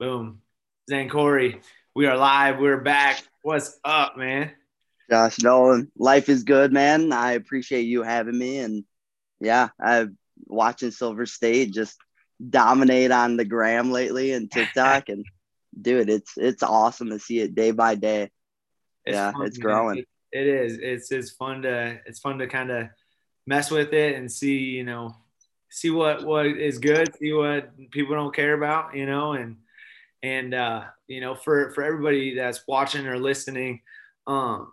Boom. Zane Corey, we are live. We're back. What's up, man? Josh Nolan, life is good, man. I appreciate you having me. And yeah, I've watching Silver State just dominate on the gram lately and TikTok. and dude, it's it's awesome to see it day by day. It's yeah, fun, it's growing. It, it is. It's it's fun to it's fun to kind of mess with it and see, you know, see what what is good, see what people don't care about, you know, and and uh, you know, for for everybody that's watching or listening, um,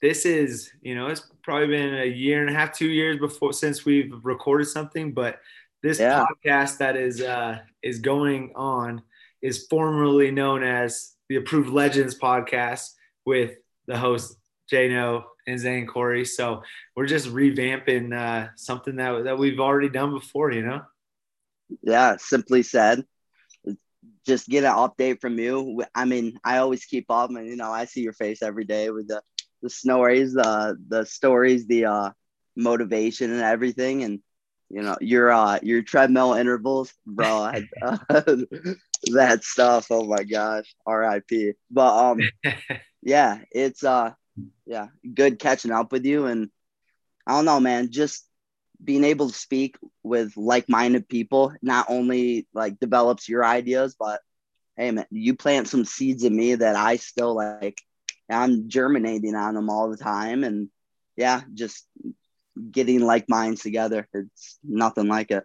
this is you know it's probably been a year and a half, two years before since we've recorded something, but this yeah. podcast that is uh, is going on is formerly known as the Approved Legends podcast with the host Jano and Zane Corey. So we're just revamping uh, something that that we've already done before, you know. Yeah, simply said, just get an update from you. I mean, I always keep up, and you know, I see your face every day with the the stories, the the stories, the uh, motivation, and everything, and you know your uh your treadmill intervals, bro. I, uh, that stuff. Oh my gosh, R.I.P. But um, yeah, it's uh, yeah, good catching up with you, and I don't know, man, just being able to speak with like-minded people not only like develops your ideas but hey man you plant some seeds in me that i still like i'm germinating on them all the time. And yeah just getting like minds together it's nothing like it.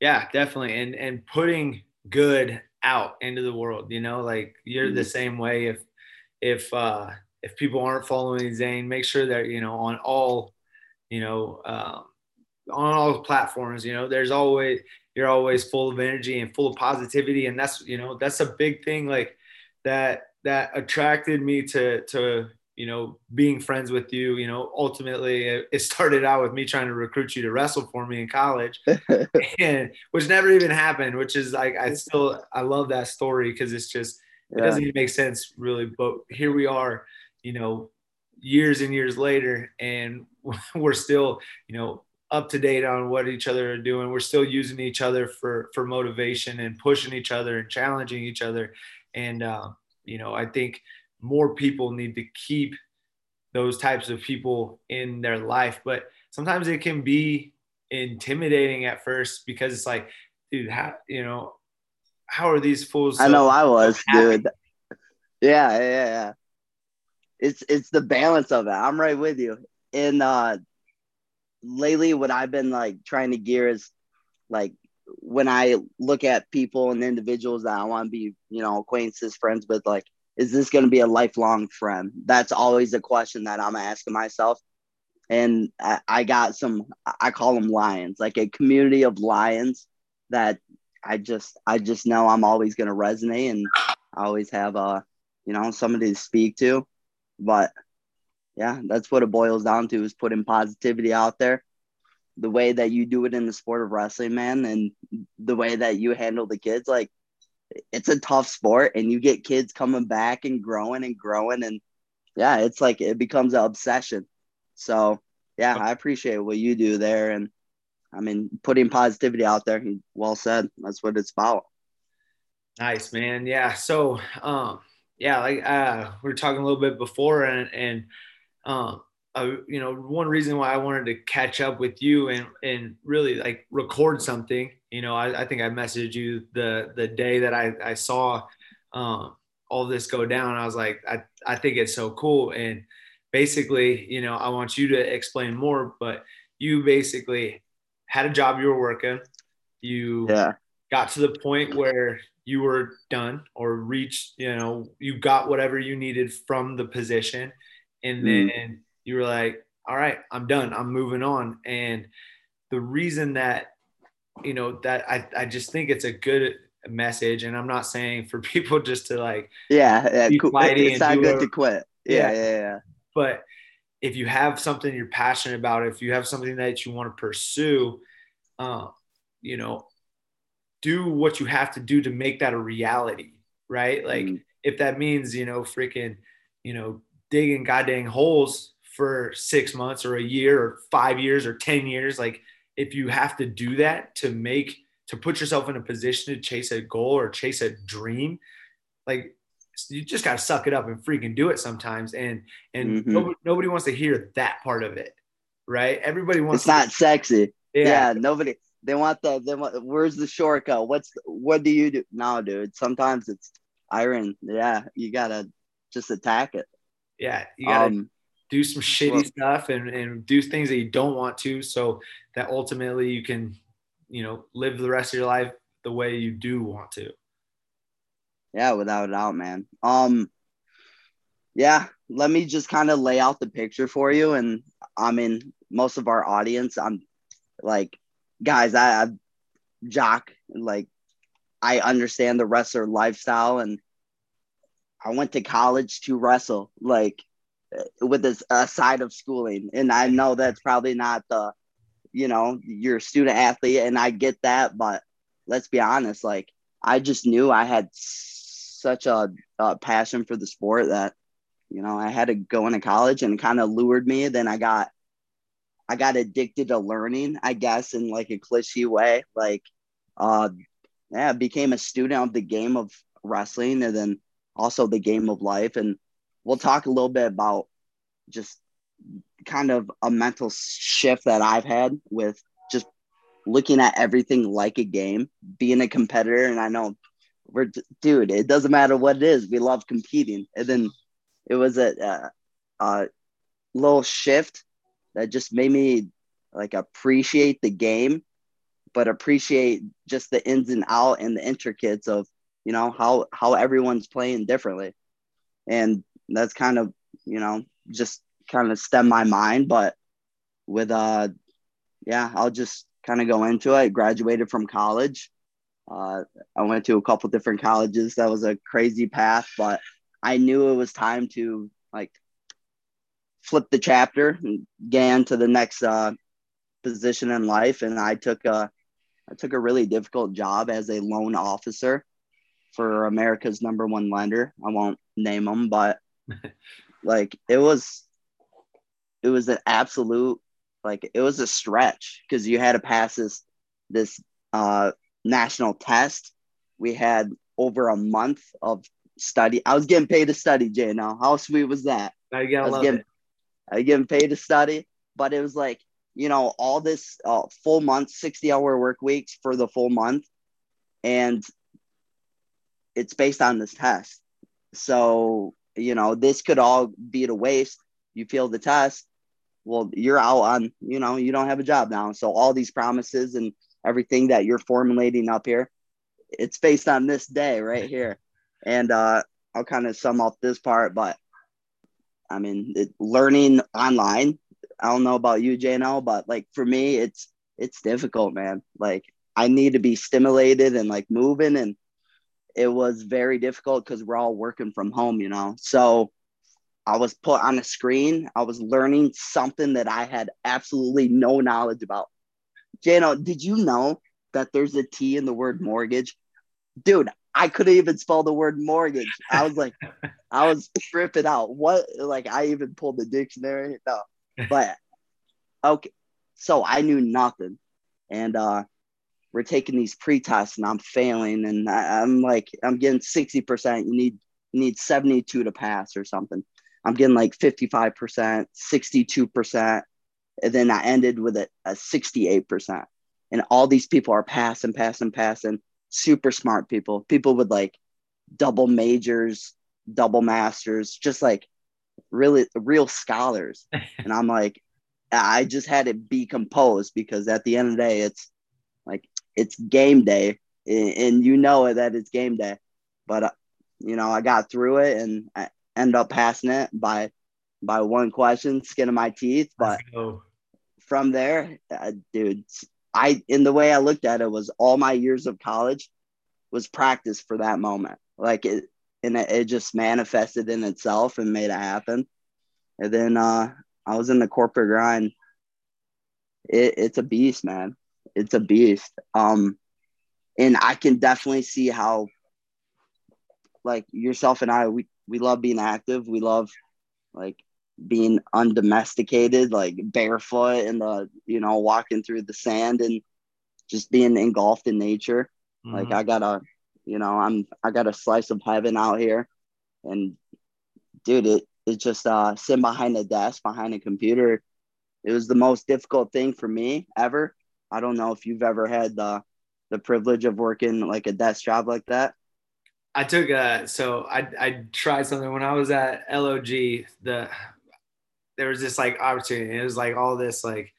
Yeah definitely. And and putting good out into the world you know like you're mm-hmm. the same way. If if uh if people aren't following zane make sure that you know on all you know um, on all platforms you know there's always you're always full of energy and full of positivity. And that's you know that's a big thing like that that attracted me to to you know being friends with you. You know ultimately it, started out with me trying to recruit you to wrestle for me in college and which never even happened which is like i still i love that story because it's just it doesn't even make sense really. But here we are you know years and years later and we're still you know up to date on what each other are doing. We're still using each other for for motivation and pushing each other and challenging each other. And uh, you know, I think more people need to keep those types of people in their life. But sometimes it can be intimidating at first because it's like, dude, how you know, how are these fools? So I know I was, dude. Yeah, yeah, yeah. It's it's the balance of it. I'm right with you. And uh lately what I've been like trying to gear is like when I look at people and individuals that I want to be, you know, acquaintances, friends with, like, is this going to be a lifelong friend? That's always a question that I'm asking myself. And I, I got some, I call them lions, like a community of lions that I just, I just know I'm always going to resonate and I always have, a, you know, somebody to speak to. But yeah, that's what it boils down to is putting positivity out there. The way that you do it in the sport of wrestling, man, and the way that you handle the kids, like it's a tough sport and you get kids coming back and growing and growing and yeah, it's like it becomes an obsession. So yeah, I appreciate what you do there and I mean putting positivity out there. Well said. That's what it's about. Nice, man. Yeah. So um yeah, like uh we were talking a little bit before and and um, uh, you know, one reason why I wanted to catch up with you and and really like record something. You know, I, I think I messaged you the the day that I I saw um, all this go down. I was like, I I think it's so cool. And basically, you know, I want you to explain more. But you basically had a job you were working. You yeah. got to the point where you were done or reached. You know, you got whatever you needed from the position and mm. then mm. you were like all right i'm done i'm moving on and the reason that you know that i, I just think it's a good message and i'm not saying for people just to like yeah, yeah it's not good a, to quit yeah, yeah yeah yeah but if you have something you're passionate about if you have something that you want to pursue uh, you know do what you have to do to make that a reality right like mm. if that means you know freaking you know digging goddamn holes for six months or a year or five years or 10 years. Like, if you have to do that to make, to put yourself in a position to chase a goal or chase a dream, like you just got to suck it up and freaking do it sometimes. And and Mhm. nobody, nobody wants to hear that part of it, right? Everybody wants. It's not sexy. to, Yeah. nobody. They want the. They want. Where's the shortcut? What's what do you do? No, dude. Sometimes it's iron. Yeah, you gotta just attack it. Yeah. You gotta Um, do some shitty well- stuff and and do things that you don't want to, so that ultimately you can, you know, live the rest of your life the way you do want to. Yeah, without a doubt, man. Um, yeah, let me just kind of lay out the picture for you. And I mean, most of our audience, I'm like, guys, I, I jock, like, I understand the wrestler lifestyle, and I went to college to wrestle, like, with this a side of schooling. And I know that's probably not the, you know, you're a student athlete, and I get that, but let's be honest, like, I just knew I had such a, a passion for the sport that you know I had to go into college and kind of lured me. Then I got I got addicted to learning, I guess, in like a cliche way. Like, uh, yeah, became a student of the game of wrestling and then also the game of life. And we'll talk a little bit about just kind of a mental shift that I've had with just looking at everything like a game, being a competitor. And I know we're, dude, it doesn't matter what it is. We love competing. And then it was a, a, a little shift that just made me like appreciate the game, but appreciate just the ins and out and the intricates of, you know, how, how everyone's playing differently. And that's kind of, you know, just kind of stem my mind. But with, uh, yeah, I'll just kind of go into it. Graduated from college. Uh, I went to a couple different colleges. That was a crazy path, but I knew it was time to like flip the chapter and get into the next uh, position in life. And I took a, I took a really difficult job as a loan officer for America's number one lender. I won't name them, but like it was, it was an absolute, like it was a stretch because you had to pass this, this uh, national test. We had over a month of study. I was getting paid to study, Jay. Now, how sweet was that? I gotta was love getting, it. I was getting paid to study, but it was like, you know, all this uh, full month, 60 hour work weeks for the full month. And it's based on this test. So, you know, this could all be a waste. You fail the test. Well, you're out on, you know, you don't have a job now. So all these promises and everything that you're formulating up here, it's based on this day right here. And uh, I'll kind of sum up this part, but I mean, it, learning online. I don't know about you, JNL, but like for me, it's it's difficult, man. Like I need to be stimulated and like moving, and it was very difficult because we're all working from home, you know. So I was put on a screen. I was learning something that I had absolutely no knowledge about. JNL, did you know that there's a T in the word mortgage? Dude, I couldn't even spell the word mortgage. I was like, I was tripping out. What? Like, I even pulled the dictionary. No, but okay. So I knew nothing, and uh, we're taking these pre-tests, and I'm failing, and I, I'm like, I'm getting sixty percent. You need you need seventy two to pass or something. I'm getting like fifty five percent, sixty two percent, and then I ended with a, a sixty eight percent. And all these people are passing, passing, passing. Super smart people, people with like double majors, double masters, just like really real scholars. and I'm like, I just had to be composed because at the end of the day, it's it's game day, and, you know that it's game day. But uh, you know, I got through it and I ended up passing it by by one question, skin of my teeth. But from there, uh, dude, I in the way I looked at it was all my years of college was practice for that moment. Like it, and it, it just manifested in itself and made it happen. And then uh, I was in the corporate grind. It, it's a beast, man. It's a beast. Um, and I can definitely see how, like yourself and I, we we love being active. We love like being undomesticated, like barefoot and the you know walking through the sand and just being engulfed in nature. Like mhm. I got a you know, I'm I got a slice of heaven out here, and dude, it it just uh sitting behind a desk behind a computer. It was the most difficult thing for me ever. I don't know if you've ever had the the privilege of working like a desk job like that. I took a so I I tried something when I was at LOG. The there was this like opportunity. It was like all this like,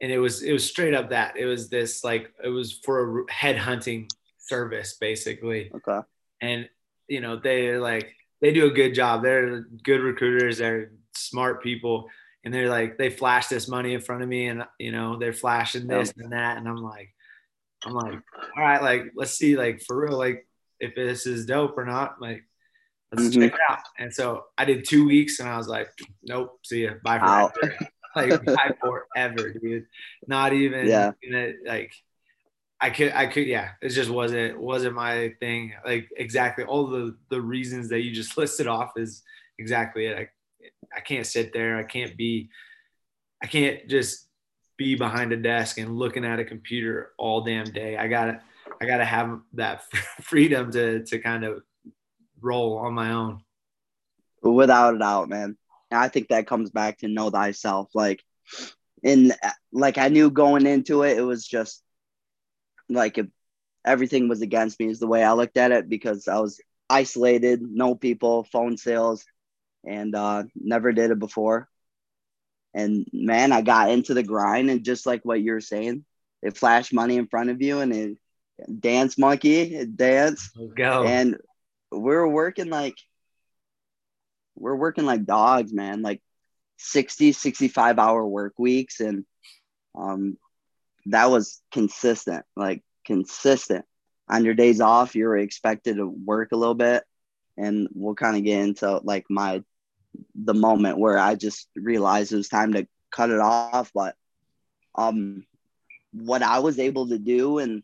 and it was it was straight up that it was this like it was for a head hunting service basically. Okay. And you know they like they do a good job. They're good recruiters. They're smart people, and they're like they flash this money in front of me, and you know they're flashing this and that, and I'm like, I'm like, all right, like let's see, like for real, like if this is dope or not. Like, let's mm-hmm. check it out. And so I did two weeks and I was like, nope, see ya. Bye forever. like bye forever, dude. Not even yeah. Gonna, like I could I could yeah, it just wasn't wasn't my thing. Like exactly all the the reasons that you just listed off is exactly it. I I can't sit there. I can't be I can't just be behind a desk and looking at a computer all damn day. I gotta I got to have that freedom to to kind of roll on my own. Without a doubt, man. I think that comes back to know thyself. Like, in like I knew going into it, it was just like everything was against me is the way I looked at it because I was isolated, no people, phone sales, and uh, never did it before. And man, I got into the grind, and just like what you're saying, it flashed money in front of you, and it dance monkey dance. Let's go. And we're working like we're working like dogs man like 60 65 hour work weeks. And um that was consistent like consistent. On your days off you're expected to work a little bit and we'll kind of get into like my the moment where i just realized it was time to cut it off but um what i was able to do and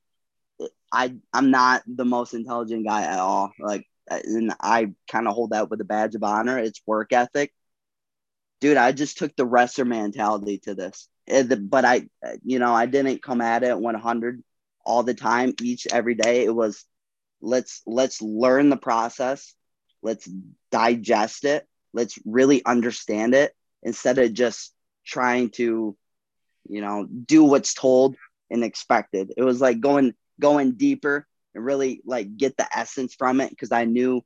I I'm not the most intelligent guy at all. Like, and I kind of hold that with a badge of honor. It's work ethic, dude. I just took the wrestler mentality to this, but I, you know, I didn't come at it 100 all the time, each every day. It was let's let's learn the process, let's digest it, let's really understand it instead of just trying to, you know, do what's told and expected. It was like going going deeper and really like get the essence from it because I knew,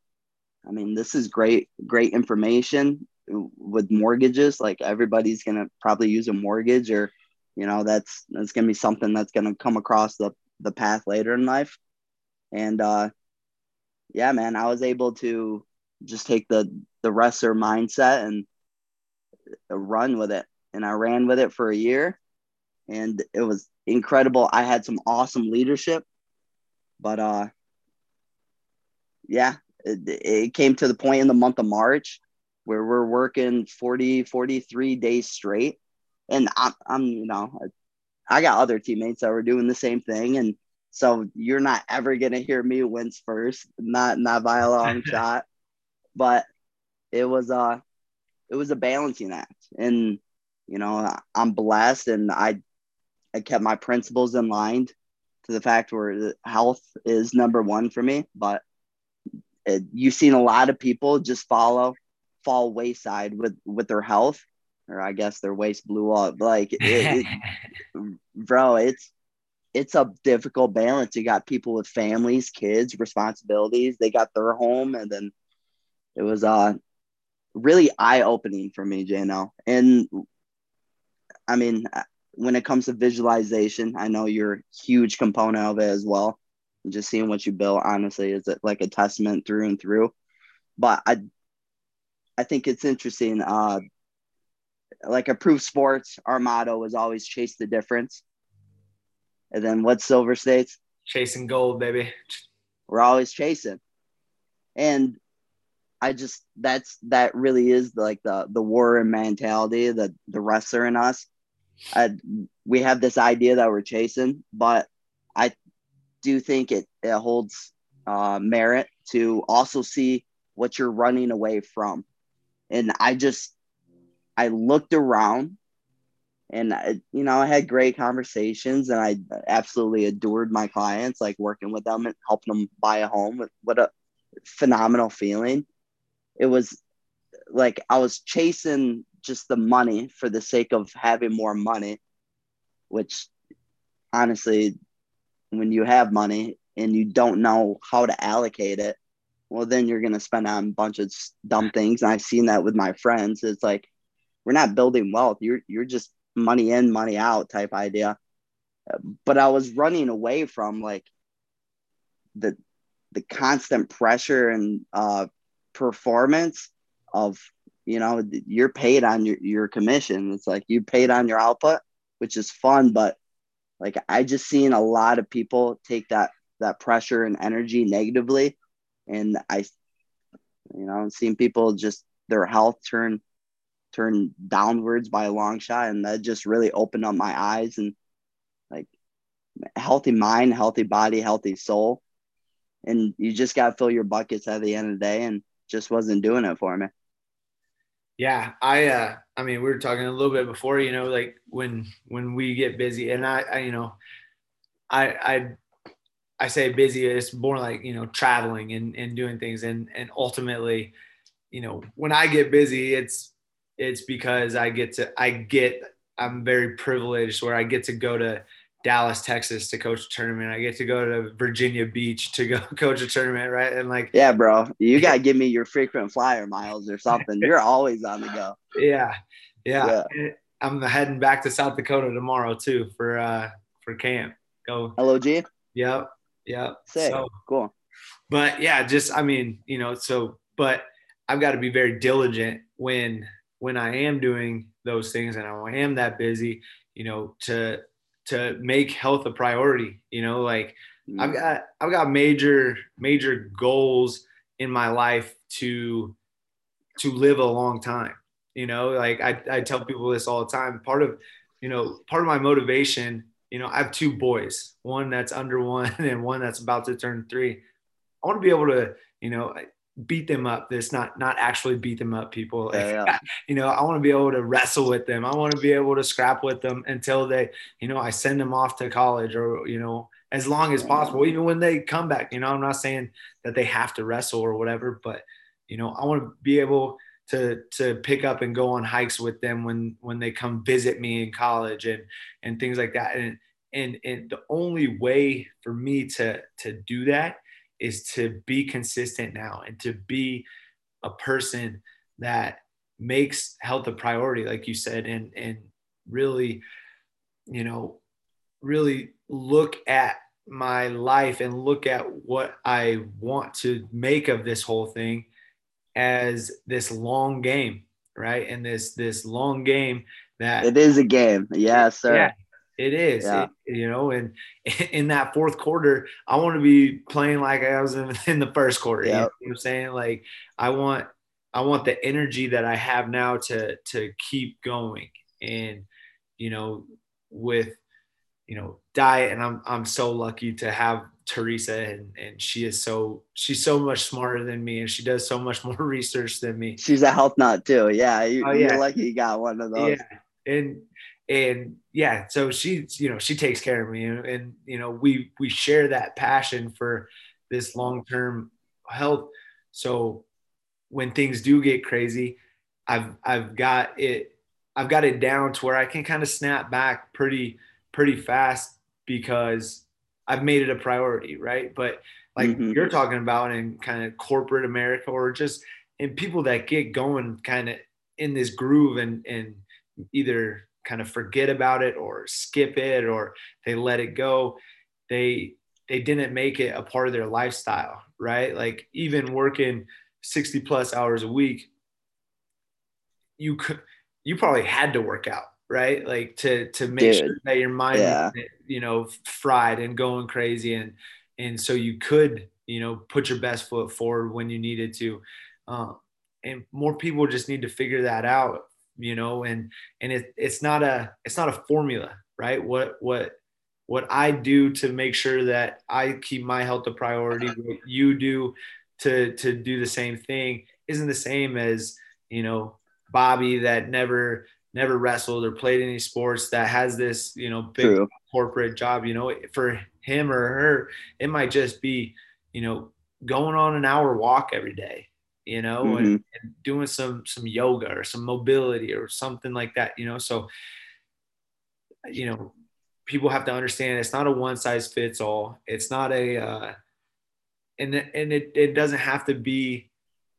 I mean, this is great, great information with mortgages. Like everybody's gonna probably use a mortgage, or you know, that's that's gonna be something that's gonna come across the the path later in life. And uh, yeah, man, I was able to just take the the wrestler mindset and run with it, and I ran with it for a year, and it was incredible. I had some awesome leadership, but uh, yeah, it, it came to the point in the month of March where we're working 40, 43 days straight. And I'm, I'm, you know, I got other teammates that were doing the same thing. And so you're not ever going to hear me wins first, not, not by a long shot, but it was, a it was a balancing act. And, you know, I'm blessed and I I kept my principles in line to the fact where health is number one for me. But it, you've seen a lot of people just follow fall wayside with with their health, or I guess their waist blew up. Like, it, it, bro, it's it's a difficult balance. You got people with families, kids, responsibilities. They got their home, and then it was uh really eye opening for me, JNL. And I mean, when it comes to visualization, I know you're a huge component of it as well. Just seeing what you built, honestly, is it like a testament through and through. But I, I think it's interesting. Uh, like approved sports, our motto is always chase the difference. And then what Silver States? Chasing gold, baby. We're always chasing. And I just that's that really is like the the warrior mentality, the the wrestler in us I, we have this idea that we're chasing, but I do think it, it holds uh, merit to also see what you're running away from. And I just, I looked around and I, you know, I had great conversations, and I absolutely adored my clients, like working with them and helping them buy a home. What a phenomenal feeling! It was like I was chasing just the money for the sake of having more money, which honestly, when you have money and you don't know how to allocate it, well, then you're going to spend on a bunch of dumb things. And I've seen that with my friends. It's like, we're not building wealth. You're, you're just money in, money out type idea. But I was running away from like the, the constant pressure and uh, performance of, you know, you're paid on your, your commission. It's like you paid on your output, which is fun. But like, I just seen a lot of people take that, that pressure and energy negatively. And I, you know, seeing people just their health turn turn downwards by a long shot and that just really opened up my eyes and like healthy mind healthy body healthy soul and you just got to fill your buckets at the end of the day and just wasn't doing it for me. Yeah i uh i mean we were talking a little bit before you know like when when we get busy and i, I you know i i i say busy it's more like you know traveling and and doing things and and ultimately you know when i get busy it's it's because I get to I get I'm very privileged where I get to go to Dallas, Texas to coach a tournament. I get to go to Virginia Beach to go coach a tournament, right? And like Yeah, bro. You gotta give me your frequent flyer miles or something. You're always on the go. Yeah. Yeah. yeah. I'm heading back to South Dakota tomorrow too for uh for camp. Go LOG? Yep. Yep. Sick. So, cool. But yeah, just I mean, you know, so but I've got to be very diligent when when I am doing those things and I am that busy, you know, to to make health a priority. You know, like mm-hmm. I've got I've got major major goals in my life to to live a long time. You know, like I, I tell people this all the time. Part of you know part of my motivation. You know, I have two boys, one that's under one and one that's about to turn three. I want to be able to, you know, beat them up this not not actually beat them up people. Yeah, yeah. you know i want to be able to wrestle with them. I want to be able to scrap with them until they you know i send them off to college or you know as long as possible even when they come back you know. I'm not saying that they have to wrestle or whatever but you know i want to be able to to pick up and go on hikes with them when when they come visit me in college and and things like that. And and and the only way for me to to do that is to be consistent now and to be a person that makes health a priority like you said and and really you know really look at my life and look at what I want to make of this whole thing as this long game, right? And this this long game that it is a game. Yeah, sir. Yeah, it is, yeah. it, you know, and in that fourth quarter, I want to be playing like I was in, in the first quarter. Yep. You know what I'm saying? Like I want, I want the energy that I have now to to keep going, and you know, with you know diet, and I'm I'm so lucky to have Teresa, and and she is so she's so much smarter than me, and she does so much more research than me. She's a health nut too. Yeah, you, oh, yeah. you're lucky you got one of those. Yeah, and and yeah so she you know she takes care of me. And, and you know we we share that passion for this long-term health. So when things do get crazy i've i've got it i've got it down to where i can kind of snap back pretty pretty fast because i've made it a priority right? But like mm-hmm. you're talking about in kind of corporate america or just in people that get going kind of in this groove and and either kind of forget about it or skip it or they let it go they they didn't make it a part of their lifestyle right? Like even working 60 plus hours a week you could you probably had to work out right? Like to to make Dude, sure that your mind yeah. you know fried and going crazy and and so you could you know put your best foot forward when you needed to. Um, and more people just need to figure that out you know, and and it, it's not a it's not a formula, right? What what what I do to make sure that I keep my health a priority, uh-huh. what you do to to do the same thing isn't the same as you know Bobby that never never wrestled or played any sports that has this, you know, big True. corporate job, you know, for him or her, it might just be, you know, going on an hour walk every day, you know, mm-hmm. and, and, doing some some yoga or some mobility or something like that, you know. So, you know, people have to understand it's not a one size fits all. It's not a, uh, and and it it doesn't have to be.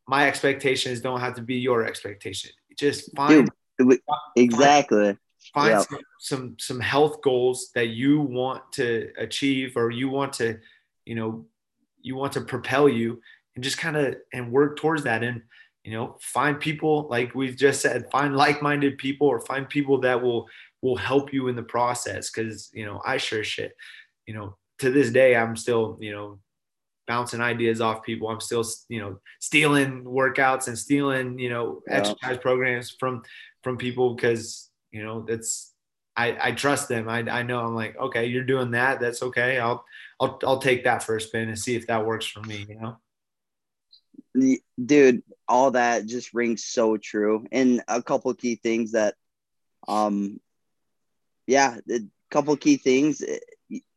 My expectations don't have to be your expectation. Just find Dude, exactly. Find, some, some some health goals that you want to achieve or you want to, you know, you want to propel you and just kind of and work towards that and you know find people like we've just said find like-minded people or find people that will will help you in the process because you know i sure shit you know to this day i'm still you know bouncing ideas off people i'm still you know stealing workouts and stealing you know yeah. exercise programs from from people because you know that's I, I trust them. I, I know I'm like, okay, you're doing that. That's okay. I'll, I'll, I'll take that for a spin and see if that works for me, you know? Dude, all that just rings so true. And a couple key things that, um, yeah, a couple key things.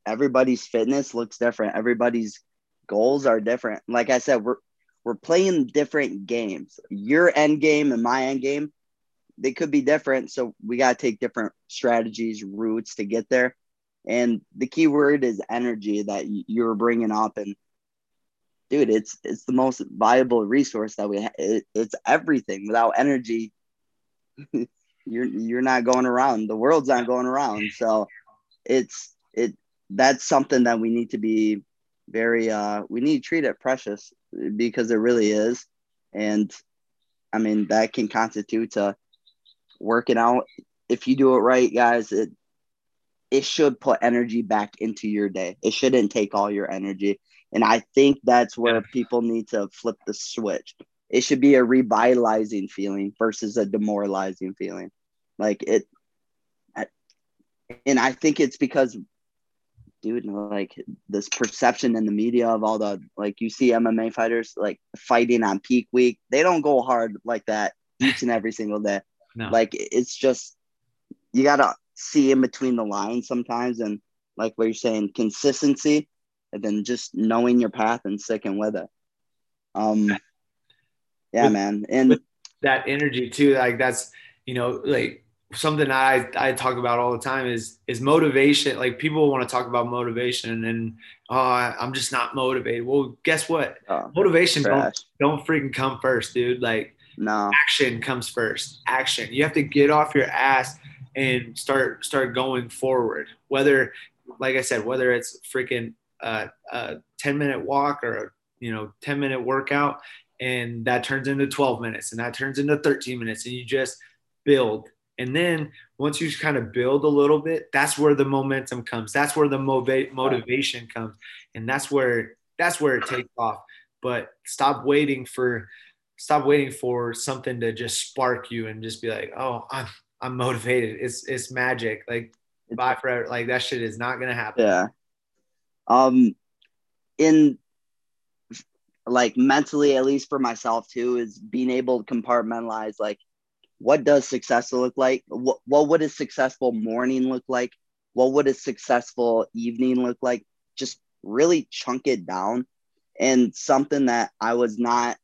Everybody's fitness looks different. Everybody's goals are different. Like I said, we're, we're playing different games. Your end game and my end game they could be different. So we got to take different strategies, routes to get there. And the key word is energy that you're bringing up. And dude, it's it's the most viable resource that we have. It, it's everything. Without energy, you're you're not going around. The world's not going around. So it's it that's something that we need to be very uh we need to treat it precious because it really is. And I mean that can constitute a working out, if you do it right, guys, it it should put energy back into your day. It shouldn't take all your energy. And I think that's where people need to flip the switch. It should be a revitalizing feeling versus a demoralizing feeling. Like it and I think it's because dude, like this perception in the media of all the like you see MMA fighters like fighting on peak week, they don't go hard like that each and every single day. No. Like it's just you gotta see in between the lines sometimes, and like what you're saying, consistency, and then just knowing your path and sticking with it. Um, yeah, with, man, and that energy too. Like that's you know like something I I talk about all the time is is motivation. Like people want to talk about motivation and oh I'm just not motivated. Well, guess what? Oh, motivation don't don't freaking come first, dude. Like no. Action comes first. Action. You have to get off your ass and start start going forward. Whether, like I said, whether it's freaking a, a 10 minute walk or a you know 10 minute workout, and that turns into 12 minutes, and that turns into 13 minutes, and you just build. And then once you kind of build a little bit, that's where the momentum comes. That's where the motiva- motivation comes, and that's where that's where it takes off. But stop waiting for stop waiting for something to just spark you and just be like, oh, I'm I'm motivated. It's it's magic. Like bye forever. Like that shit is not gonna happen. Yeah. Um, in like mentally, at least for myself too, is being able to compartmentalize like what does success look like? What what would a successful morning look like? What would a successful evening look like? Just really chunk it down. And something that I was not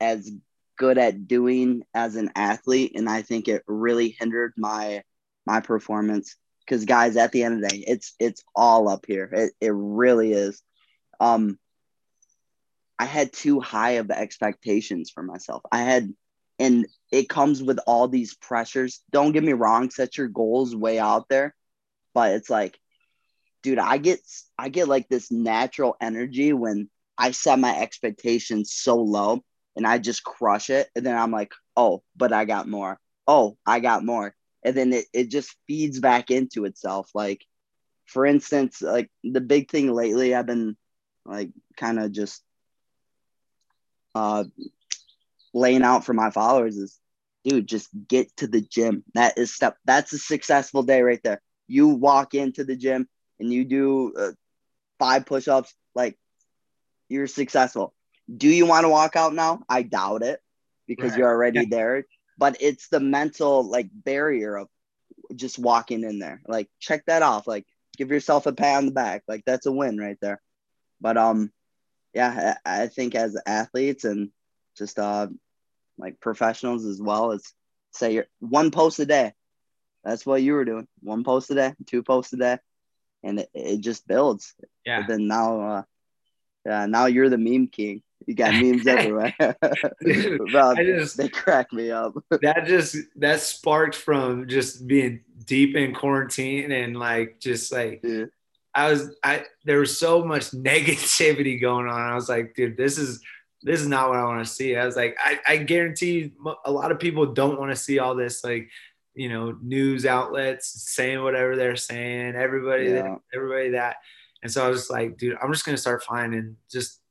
as good at doing as an athlete and i think it really hindered my my performance because guys at the end of the day it's it's all up here it, it really is um i had too high of expectations for myself i had and it comes with all these pressures don't get me wrong set your goals way out there but it's like dude i get i get like this natural energy when i set my expectations so low and I just crush it. And then I'm like, oh, but I got more. Oh, I got more. And then it, it just feeds back into itself. Like, for instance, like the big thing lately, I've been like kind of just uh laying out for my followers is dude, just get to the gym. That is step that's a successful day right there. You walk into the gym and you do uh, five push-ups, like you're successful do you want to walk out now? I doubt it because right. you're already yeah. there. But it's the mental like barrier of just walking in there. Like check that off. Like give yourself a pat on the back. Like that's a win right there. But um, yeah, I, I think as athletes and just uh like professionals as well, it's say you're one post a day. That's what you were doing. One post a day, two posts a day, and it, it just builds. Yeah. But then now, uh, yeah, now you're the meme king. You got memes everywhere. Bro, just, they crack me up. that just that sparked from just being deep in quarantine and like just like yeah. I was I there was so much negativity going on. I was like, dude, this is this is not what I want to see. I was like, I, I guarantee a lot of people don't want to see all this like you know news outlets saying whatever they're saying. Everybody, yeah. everybody that. And so I was like, dude, I'm just gonna start finding just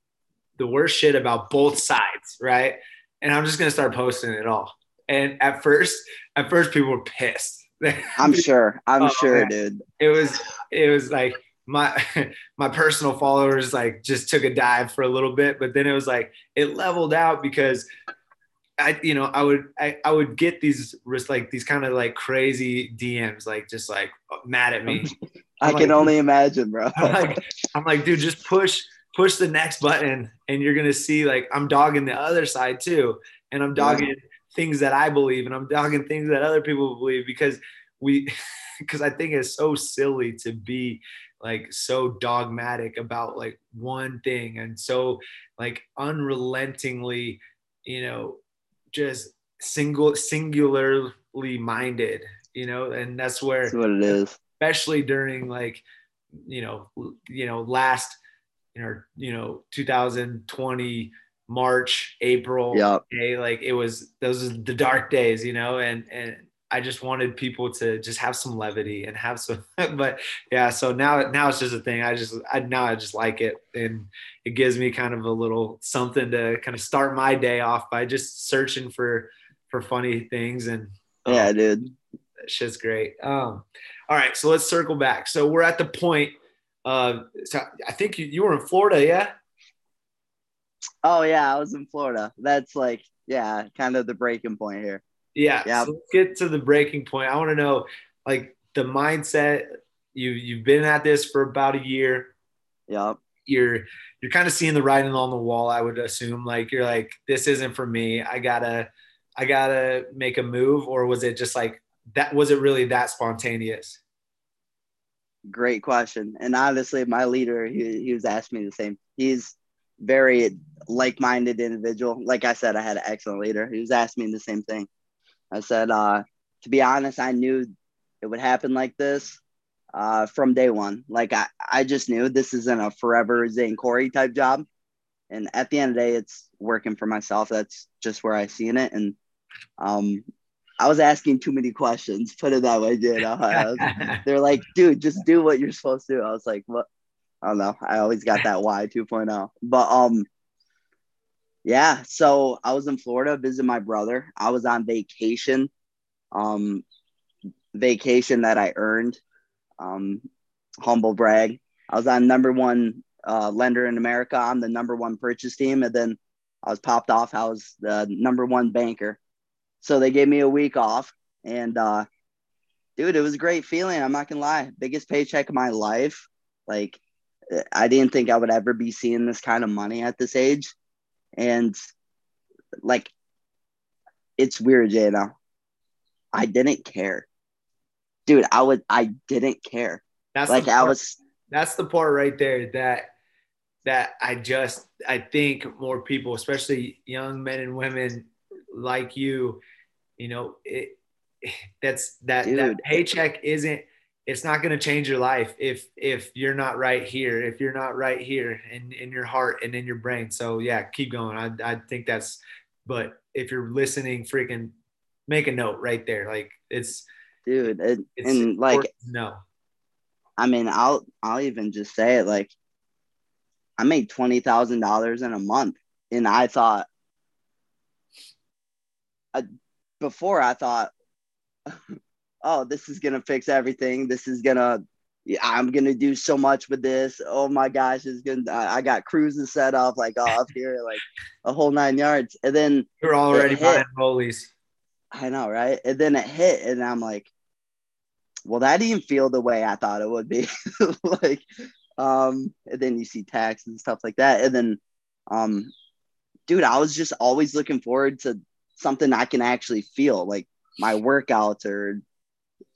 the worst shit about both sides, right? And I'm just gonna start posting it all. And at first, at first, people were pissed. I'm sure. I'm oh, sure, man. dude. It was. It was like my my personal followers like just took a dive for a little bit, but then it was like it leveled out because I you know I would I, I would get these like these kind of like crazy DMs like just like mad at me. I can only imagine, bro. I'm like, I'm like, dude, just push push the next button and you're gonna see like I'm dogging the other side too. And I'm dogging yeah. things that I believe and I'm dogging things that other people believe because we because I think it's so silly to be like so dogmatic about like one thing and so like unrelentingly, you know, just single singularly minded, you know, and that's where that's what it is. Especially during like, you know, you know, last you know, you know, 2020 March, April, yep. May, like it was those are the dark days, you know, and and I just wanted people to just have some levity and have some, but yeah. So now, now it's just a thing. I just, I now I just like it, and it gives me kind of a little something to kind of start my day off by just searching for for funny things and yeah, um, dude, that shit's great. Um, all right, so let's circle back. So we're at the point uh, so I think you, you were in Florida, yeah? Oh yeah, I was in Florida. That's like, yeah, kind of the breaking point here. Yeah. Yeah. So let's get to the breaking point. I want to know like the mindset. You you've been at this for about a year. Yep. You're you're kind of seeing the writing on the wall, I would assume. Like you're like, this isn't for me. I gotta I gotta make a move, or was it just like that was it really that spontaneous? Great question. And honestly, my leader, he, he was asking me the same. He's very like-minded individual. Like I said, I had an excellent leader. He was asking me the same thing. I said, uh, to be honest, I knew it would happen like this uh, from day one. Like I, I just knew this isn't a forever Zane Corey type job. And at the end of the day, it's working for myself. That's just where I seen it. And um, I was asking too many questions. Put it that way, dude. Was, they're like, dude, just do what you're supposed to. I was like, what? I don't know. I always got that Y 2.0. But um, yeah. So I was in Florida visiting my brother. I was on vacation, um, vacation that I earned. Um, humble brag. I was on number one uh, lender in America I'm the number one purchase team, and then I was popped off. I was the number one banker so they gave me a week off, and uh, dude, it was a great feeling. I'm not gonna lie, biggest paycheck of my life. Like, I didn't think I would ever be seeing this kind of money at this age, and like, it's weird, you know. I didn't care, dude. I would, I didn't care. That's like I was. That's the part right there that that I just I think more people, especially young men and women like you, you know, it, that's that Dude. that paycheck isn't it's not going to change your life if if you're not right here if you're not right here in in your heart and in your brain. So yeah keep going. I, I think that's but if you're listening freaking make a note right there. Like it's dude it, it's and like no i mean i'll i'll even just say it like i made $20000 in a month and i thought I, before I thought, oh, this is gonna fix everything. This is gonna, I'm gonna do so much with this. Oh my gosh, it's gonna. I got cruises set up like off here, like a whole nine yards, and then you're already buying rollies. I know, right? And then it hit, and I'm like, well, that didn't feel the way I thought it would be. like, um, and then you see tax and stuff like that. And then, um, dude, I was just always looking forward to something I can actually feel, like my workouts or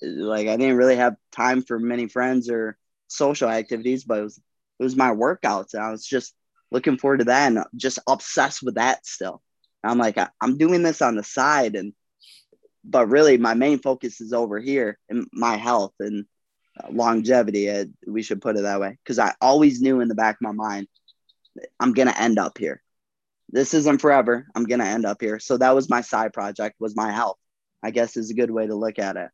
like I didn't really have time for many friends or social activities, but it was it was my workouts, and I was just looking forward to that and just obsessed with that still. And I'm like, I, I'm doing this on the side, and but really my main focus is over here in my health and longevity. Uh, we should put it that way because I always knew in the back of my mind, I'm gonna end up here. This isn't forever. I'm gonna end up here. So that was my side project. Was my health. I guess is a good way to look at it.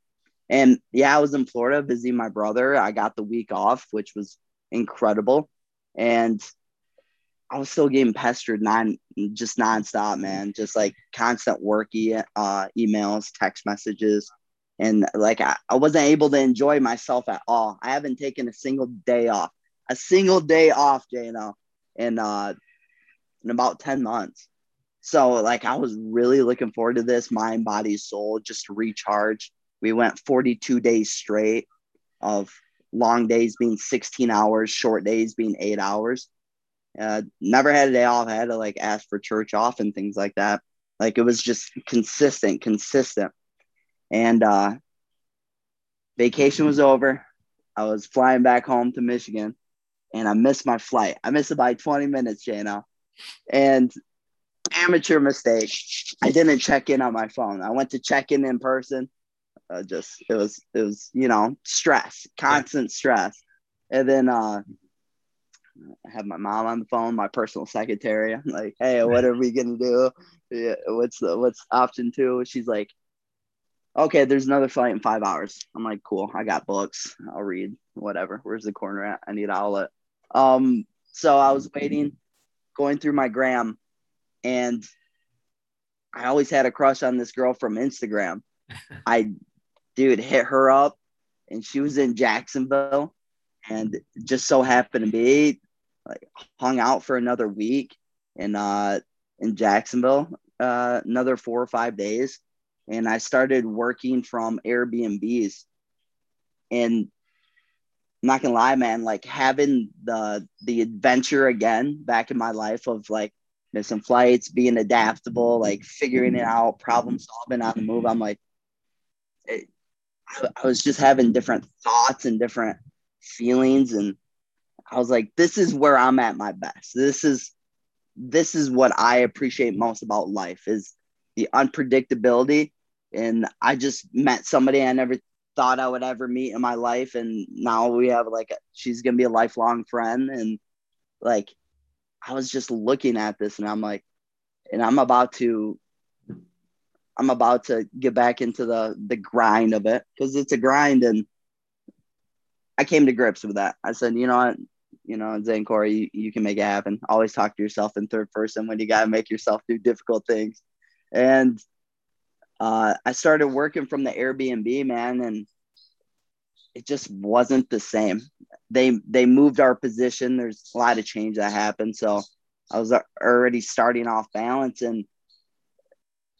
And yeah, I was in Florida visiting my brother. I got the week off, which was incredible. And I was still getting pestered non just nonstop, man. Just like constant work e- uh, emails, text messages. And like I, I wasn't able to enjoy myself at all. I haven't taken a single day off, a single day off, Jano, in uh in about 10 months. So like I was really looking forward to this mind, body, soul, just recharge. We went 42 days straight of long days being 16 hours, short days being eight hours. Uh, never had a day off. I had to like ask for church off and things like that. Like it was just consistent, consistent. And uh, vacation was over. I was flying back home to Michigan and I missed my flight. I missed it by 20 minutes, Jano. And amateur mistake. I didn't check in on my phone. I went to check in in person. Uh, just it was it was you know stress, constant stress, and then uh, I have my mom on the phone, my personal secretary. I'm like, hey, what are we gonna do? Yeah, what's the what's option two? She's like, okay, there's another flight in five hours. I'm like, cool, I got books. I'll read whatever. Where's the corner at? I need outlet. Um, so I was waiting, going through my gram, and I always had a crush on this girl from Instagram. I, dude, hit her up, and she was in Jacksonville, and just so happened to be like hung out for another week in uh in Jacksonville, uh, another four or five days, and I started working from Airbnbs. And I'm not gonna lie, man, like having the the adventure again back in my life of like missing flights, being adaptable, like figuring it out, problem solving on the move. I'm like, it, I was just having different thoughts and different feelings and I was like, this is where I'm at my best. This is this is what I appreciate most about life is the unpredictability. And I just met somebody I never thought I would ever meet in my life. And now we have like she's gonna be a lifelong friend. And like I was just looking at this and I'm like, and I'm about to I'm about to get back into the the grind of it because it's a grind and I came to grips with that. I said, you know what, you know, Zane Corey, you, you can make it happen. Always talk to yourself in third person when you got to make yourself do difficult things. And uh, I started working from the Airbnb, man, and it just wasn't the same. They they moved our position. There's a lot of change that happened, so I was already starting off balance, and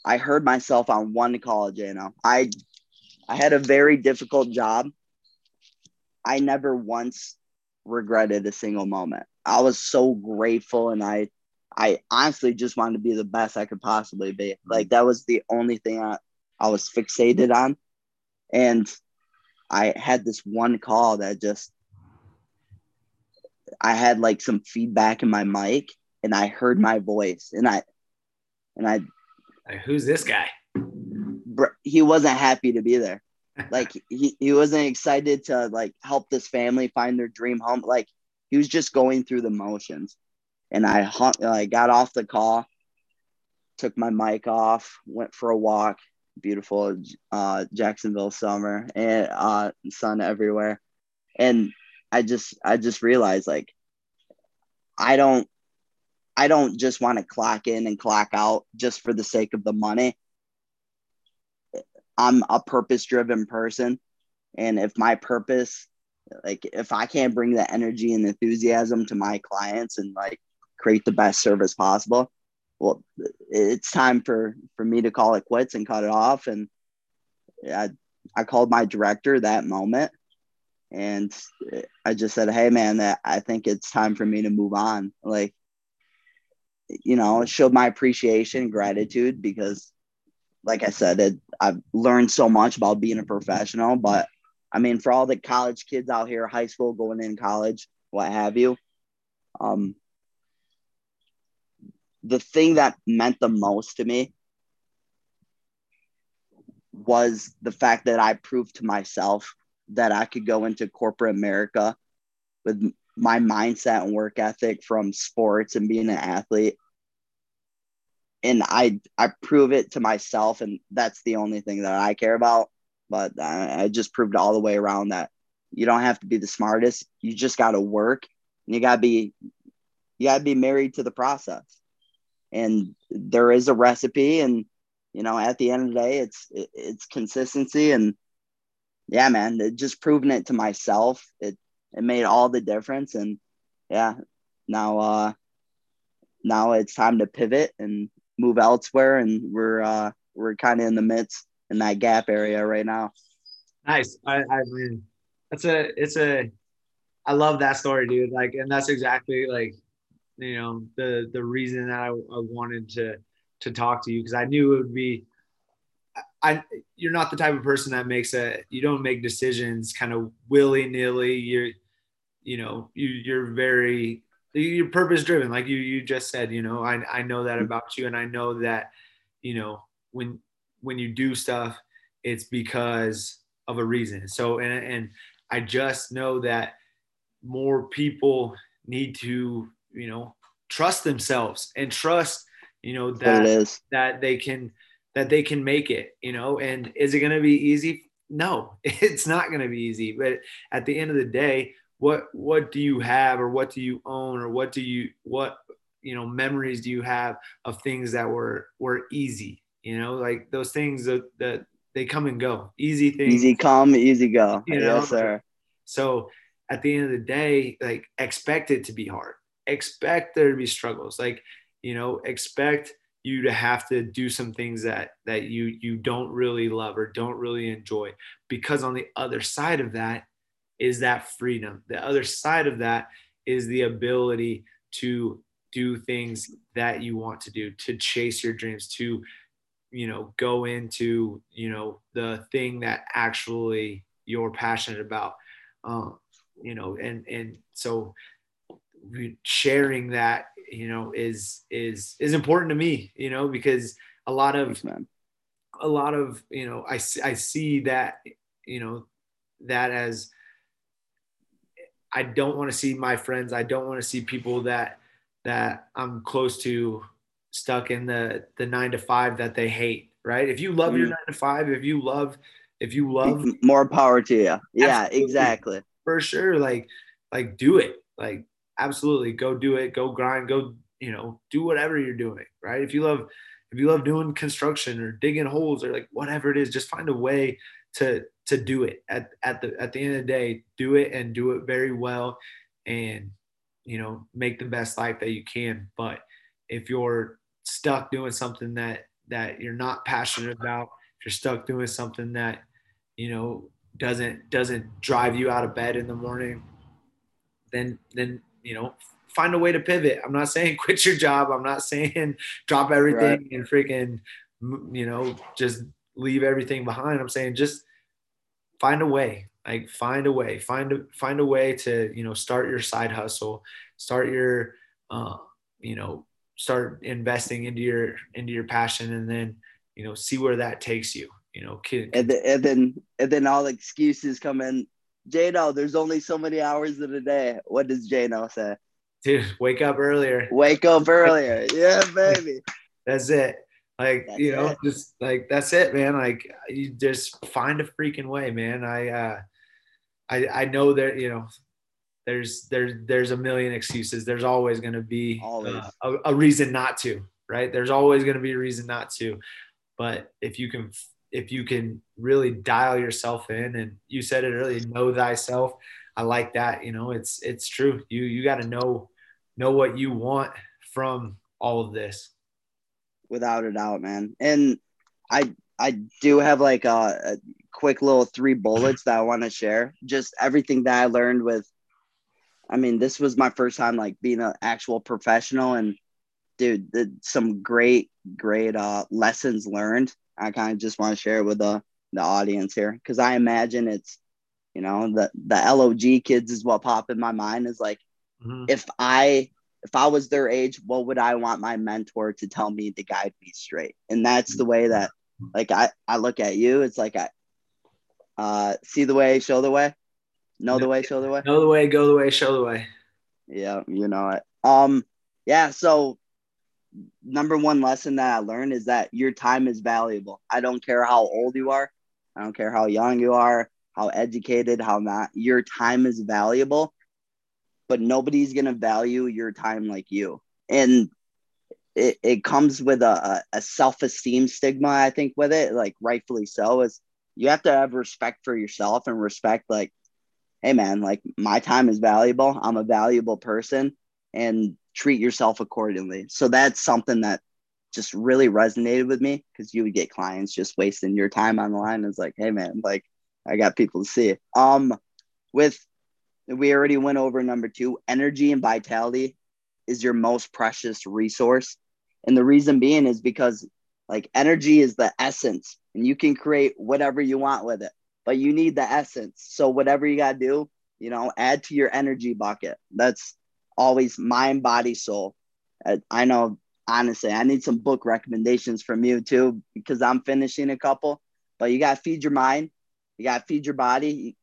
I heard myself on one call, you know. I I had a very difficult job. I never once regretted a single moment. I was so grateful and I I honestly just wanted to be the best I could possibly be. Mm-hmm. Like that was the only thing I, I was fixated on. And I had this one call that just I had like some feedback in my mic and I heard my voice and I and I like, who's this guy? He wasn't happy to be there like he, he wasn't excited to like help this family find their dream home like he was just going through the motions and i hung, i got off the call took my mic off went for a walk beautiful uh, jacksonville summer and uh, sun everywhere and i just i just realized like i don't i don't just want to clock in and clock out just for the sake of the money I'm a purpose driven person. And if my purpose, like if I can't bring the energy and enthusiasm to my clients and like create the best service possible, well, it's time for for me to call it quits and cut it off. And I I called my director that moment, and I just said, "Hey, man, I think it's time for me to move on." Like, you know, showed my appreciation, gratitude because, like I said, it, I've learned so much about being a professional. But I mean, for all the college kids out here, high school, going in college, what have you, um, the thing that meant the most to me was the fact that I proved to myself that I could go into corporate America with my mindset and work ethic from sports and being an athlete. And I I prove it to myself, and that's the only thing that I care about. But I, I just proved all the way around that you don't have to be the smartest. You just got to work, and you got to be you got to be married to the process. And there is a recipe, and you know, at the end of the day, it's it's consistency and yeah, man, just proving it to myself. It it made all the difference, and yeah, now uh, now it's time to pivot and move elsewhere, and we're uh, we're kind of in the midst in that gap area right now. Nice. I I mean, that's a it's a I love that story, dude. Like, and that's exactly like you know the the reason that I, I wanted to to talk to you because I knew it would be. I you're not the type of person that makes a you don't make decisions kind of willy nilly. You're you know you you're very you're purpose driven like you you just said you know I I know that about you and I know that you know when when you do stuff it's because of a reason. So and and I just know that more people need to you know trust themselves and trust you know that that they can that they can make it you know and is it going to be easy? No it's not going to be easy but at the end of the day what what do you have or what do you own or what do you what you know memories do you have of things that were were easy you know like those things that, that they come and go easy things. Easy come easy go. You know? yes sir. So at the end of the day like expect it to be hard expect there to be struggles. Like you know expect you to have to do some things that that you you don't really love or don't really enjoy. Because on the other side of that is that freedom. The other side of that is the ability to do things that you want to do to chase your dreams to you know go into you know the thing that actually you're passionate about. Um, you know and and so sharing that you know is is is important to me you know because a lot of Thanks, a lot of you know I, I see that you know that as I don't want to see my friends I don't want to see people that that I'm close to stuck in the the 9 to 5 that they hate right? If you love mm. your 9 to 5 if you love if you love more power to you yeah exactly. For sure like like do it. Like absolutely go do it go grind go you know do whatever you're doing right? If you love if you love doing construction or digging holes or like whatever it is just find a way to to do it at, at the at the end of the day. Do it and do it very well and you know make the best life that you can. But if you're stuck doing something that that you're not passionate about if you're stuck doing something that you know doesn't doesn't drive you out of bed in the morning then then you know, find a way to pivot. I'm not saying quit your job. I'm not saying drop everything right. and freaking, you know, just leave everything behind. I'm saying just find a way. Like find a way. Find a find a way to you know start your side hustle. Start your, uh, you know, start investing into your into your passion, and then you know see where that takes you. You know, kid. And, the, and then and then all excuses come in Jano, there's only so many hours in a day. What does Jano say? Dude, wake up earlier. Wake up earlier. Yeah, baby. that's it. Like, that's you know, it. just like that's it, man. Like you just find a freaking way, man. I uh I I know that, you know, there's there's there's a million excuses. There's always gonna be uh, a, a reason not to, right? There's always gonna be a reason not to. But if you can if you can really dial yourself in and you said it earlier know thyself i like that you know it's it's true you you got to know know what you want from all of this Without a doubt, man. And I I do have like a, a quick little three bullets that I want to share. Just everything that I learned with. I mean, this was my first time like being an actual professional, and dude, the, some great, great uh, lessons learned. I kind of just want to share it with the the audience here because I imagine it's, you know, the the LOG kids is what pop in my mind is like, mm-hmm. if I if I was their age, what would I want my mentor to tell me to guide me straight? And that's the way that like I, I look at you. It's like I uh see the way, show the way. Know the way, show the way. Know the way, go the way, show the way. Yeah, you know it. Um yeah, so number one lesson that I learned is that your time is valuable. I don't care how old you are. I don't care how young you are, how educated, how not. Your time is valuable but nobody's to value your time like you. And it, it comes with a, a self-esteem stigma, I think, with it, like rightfully so, is you have to have respect for yourself and respect like, hey man, like my time is valuable. I'm a valuable person and treat yourself accordingly. So that's something that just really resonated with me because you would get clients just wasting your time on the line. It's like, hey man, like I got people to see. Um with we already went over number two energy and vitality is your most precious resource and the reason being is because like energy is the essence and you can create whatever you want with it but you need the essence so whatever you got to do you know add to your energy bucket that's always mind body soul i know honestly i need some book recommendations from you too because i'm finishing a couple but you got to feed your mind you got to feed your body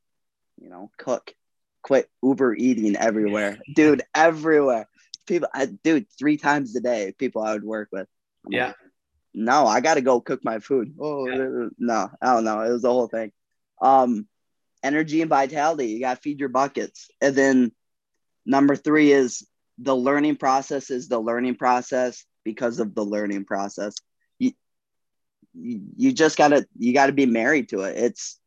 you know cook quit Uber eating everywhere, dude, everywhere. People, I, dude, three times a day, people I would work with. I'm yeah. Like, no, I got to go cook my food. Oh, yeah. no, I don't know. It was the whole thing. Um, energy and vitality. You got to feed your buckets. And then number three is the learning process is the learning process because of the learning process. You, you just gotta you gotta be married to it. It's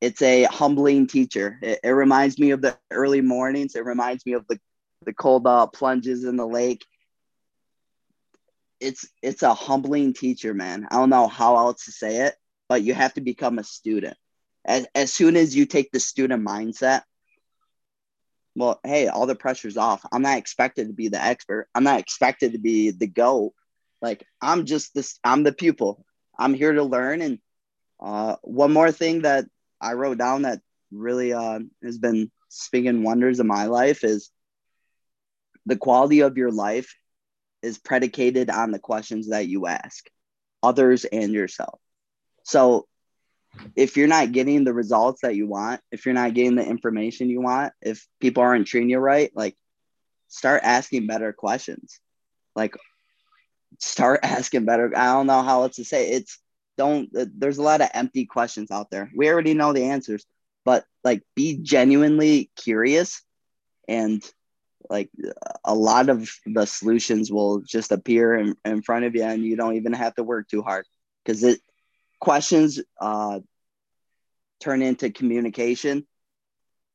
it's a humbling teacher. It, it, reminds me of the early mornings. It reminds me of the, the cold uh, plunges in the lake. It's it's a humbling teacher, man. I don't know how else to say it, but you have to become a student. As, as soon as you take the student mindset, well, hey, all the pressure's off. I'm not expected to be the expert. I'm not expected to be the go. Like I'm just this. I'm the pupil. I'm here to learn. And uh, one more thing that I wrote down that really uh, has been speaking wonders in my life is the quality of your life is predicated on the questions that you ask others and yourself. So if you're not getting the results that you want, if you're not getting the information you want, if people aren't treating you right, like start asking better questions. Like start asking better. I don't know how else to say it. it's don't uh, there's a lot of empty questions out there we already know the answers but like be genuinely curious and like a lot of the solutions will just appear in, in front of you and you don't even have to work too hard because it questions uh, turn into communication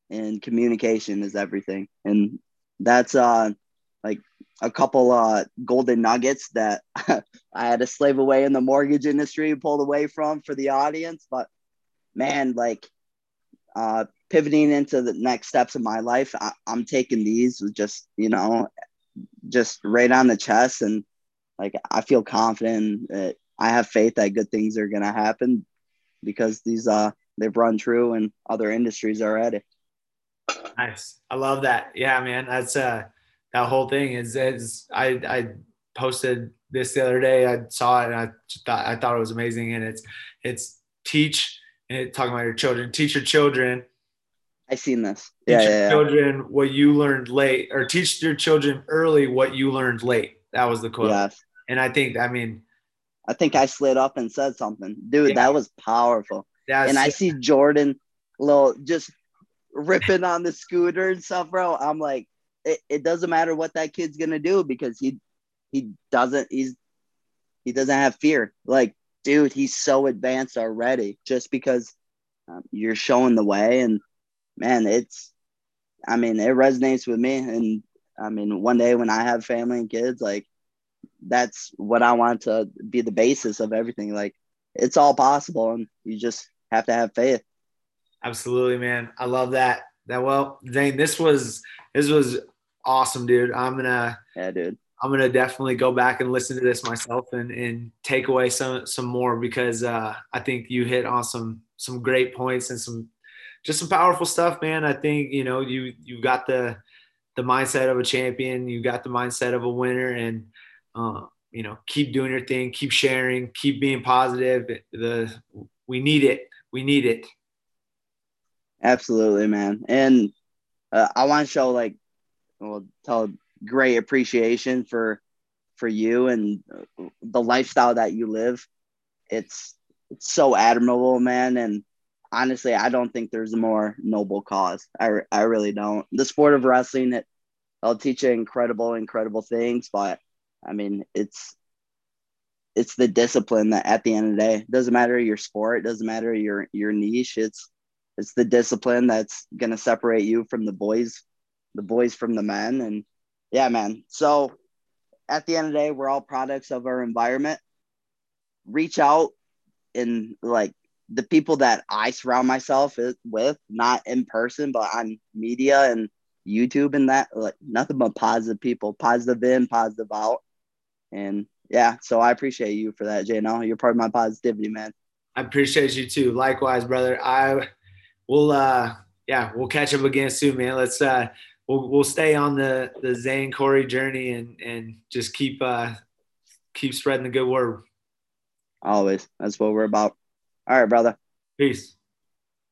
and communication is everything and that's uh like a couple uh golden nuggets that I had to slave away in the mortgage industry, pulled away from for the audience. But man, like uh pivoting into the next steps of my life, I, I'm taking these with just, you know, just right on the chest and like I feel confident that I have faith that good things are gonna happen because these uh they've run true in other industries already. Nice. I love that. Yeah, man. That's uh that whole thing is is I I posted this the other day. I saw it and I thought I thought it was amazing. And it's it's teach and talking about your children. Teach your children. I seen this. Yeah, teach yeah, yeah. children what you learned late, or teach your children early what you learned late. That was the quote. Yes. And I think I mean, I think I slid up and said something, dude. Yeah. That was powerful. That's, and I see Jordan, little just ripping on the scooter and stuff, bro. I'm like, it, it doesn't matter what that kid's gonna do because he he doesn't he's he doesn't have fear. Like, dude, he's so advanced already just because um, you're showing the way. And man, it's I mean, it resonates with me. And I mean, one day when I have family and kids, like that's what I want to be the basis of everything. Like it's all possible, and you just have to have faith. Absolutely, man. I love that. That well, Zane, this was this was awesome, dude. I'm gonna yeah, dude. I'm gonna definitely go back and listen to this myself and and take away some some more because uh, I think you hit on some some great points and some just some powerful stuff, man. I think you know you you got the the mindset of a champion, you got the mindset of a winner, and uh, you know keep doing your thing, keep sharing, keep being positive. The we need it, we need it. Absolutely, man. And uh, I want to show like, well, tell great appreciation for for you and the lifestyle that you live. It's it's so admirable, man. And honestly, I don't think there's a more noble cause. I, I really don't. The sport of wrestling, it, it'll teach you incredible, incredible things, but I mean, it's it's the discipline that at the end of the day, doesn't matter your sport, doesn't matter your your niche. It's it's the discipline that's gonna separate you from the boys, the boys from the men. And yeah, man. So at the end of the day, we're all products of our environment. Reach out and like the people that I surround myself with, not in person, but on media and YouTube and that, like nothing but positive people, positive in, positive out. And yeah, so I appreciate you for that, Jano. You're part of my positivity, man. I appreciate you too. Likewise, brother. I will uh yeah, we'll catch up again soon, man. Let's uh we'll we'll stay on the the Zane Corey journey and and just keep uh keep spreading the good word. Always. That's what we're about. All right, brother. Peace.